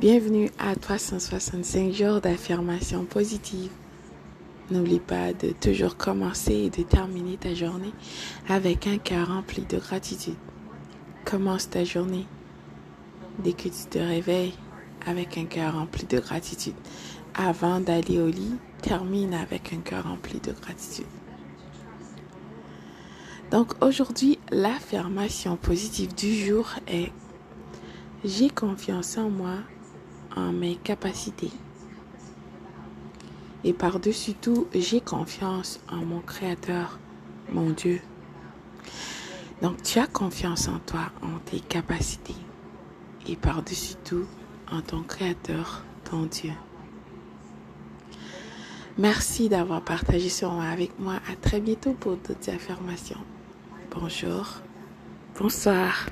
Bienvenue à 365 jours d'affirmation positive. N'oublie pas de toujours commencer et de terminer ta journée avec un cœur rempli de gratitude. Commence ta journée dès que tu te réveilles avec un cœur rempli de gratitude. Avant d'aller au lit, termine avec un cœur rempli de gratitude. Donc aujourd'hui, l'affirmation positive du jour est j'ai confiance en moi, en mes capacités. Et par-dessus tout, j'ai confiance en mon Créateur, mon Dieu. Donc tu as confiance en toi, en tes capacités. Et par-dessus tout, en ton Créateur, ton Dieu. Merci d'avoir partagé ce moment avec moi. À très bientôt pour d'autres affirmations. Bonjour. Bonsoir.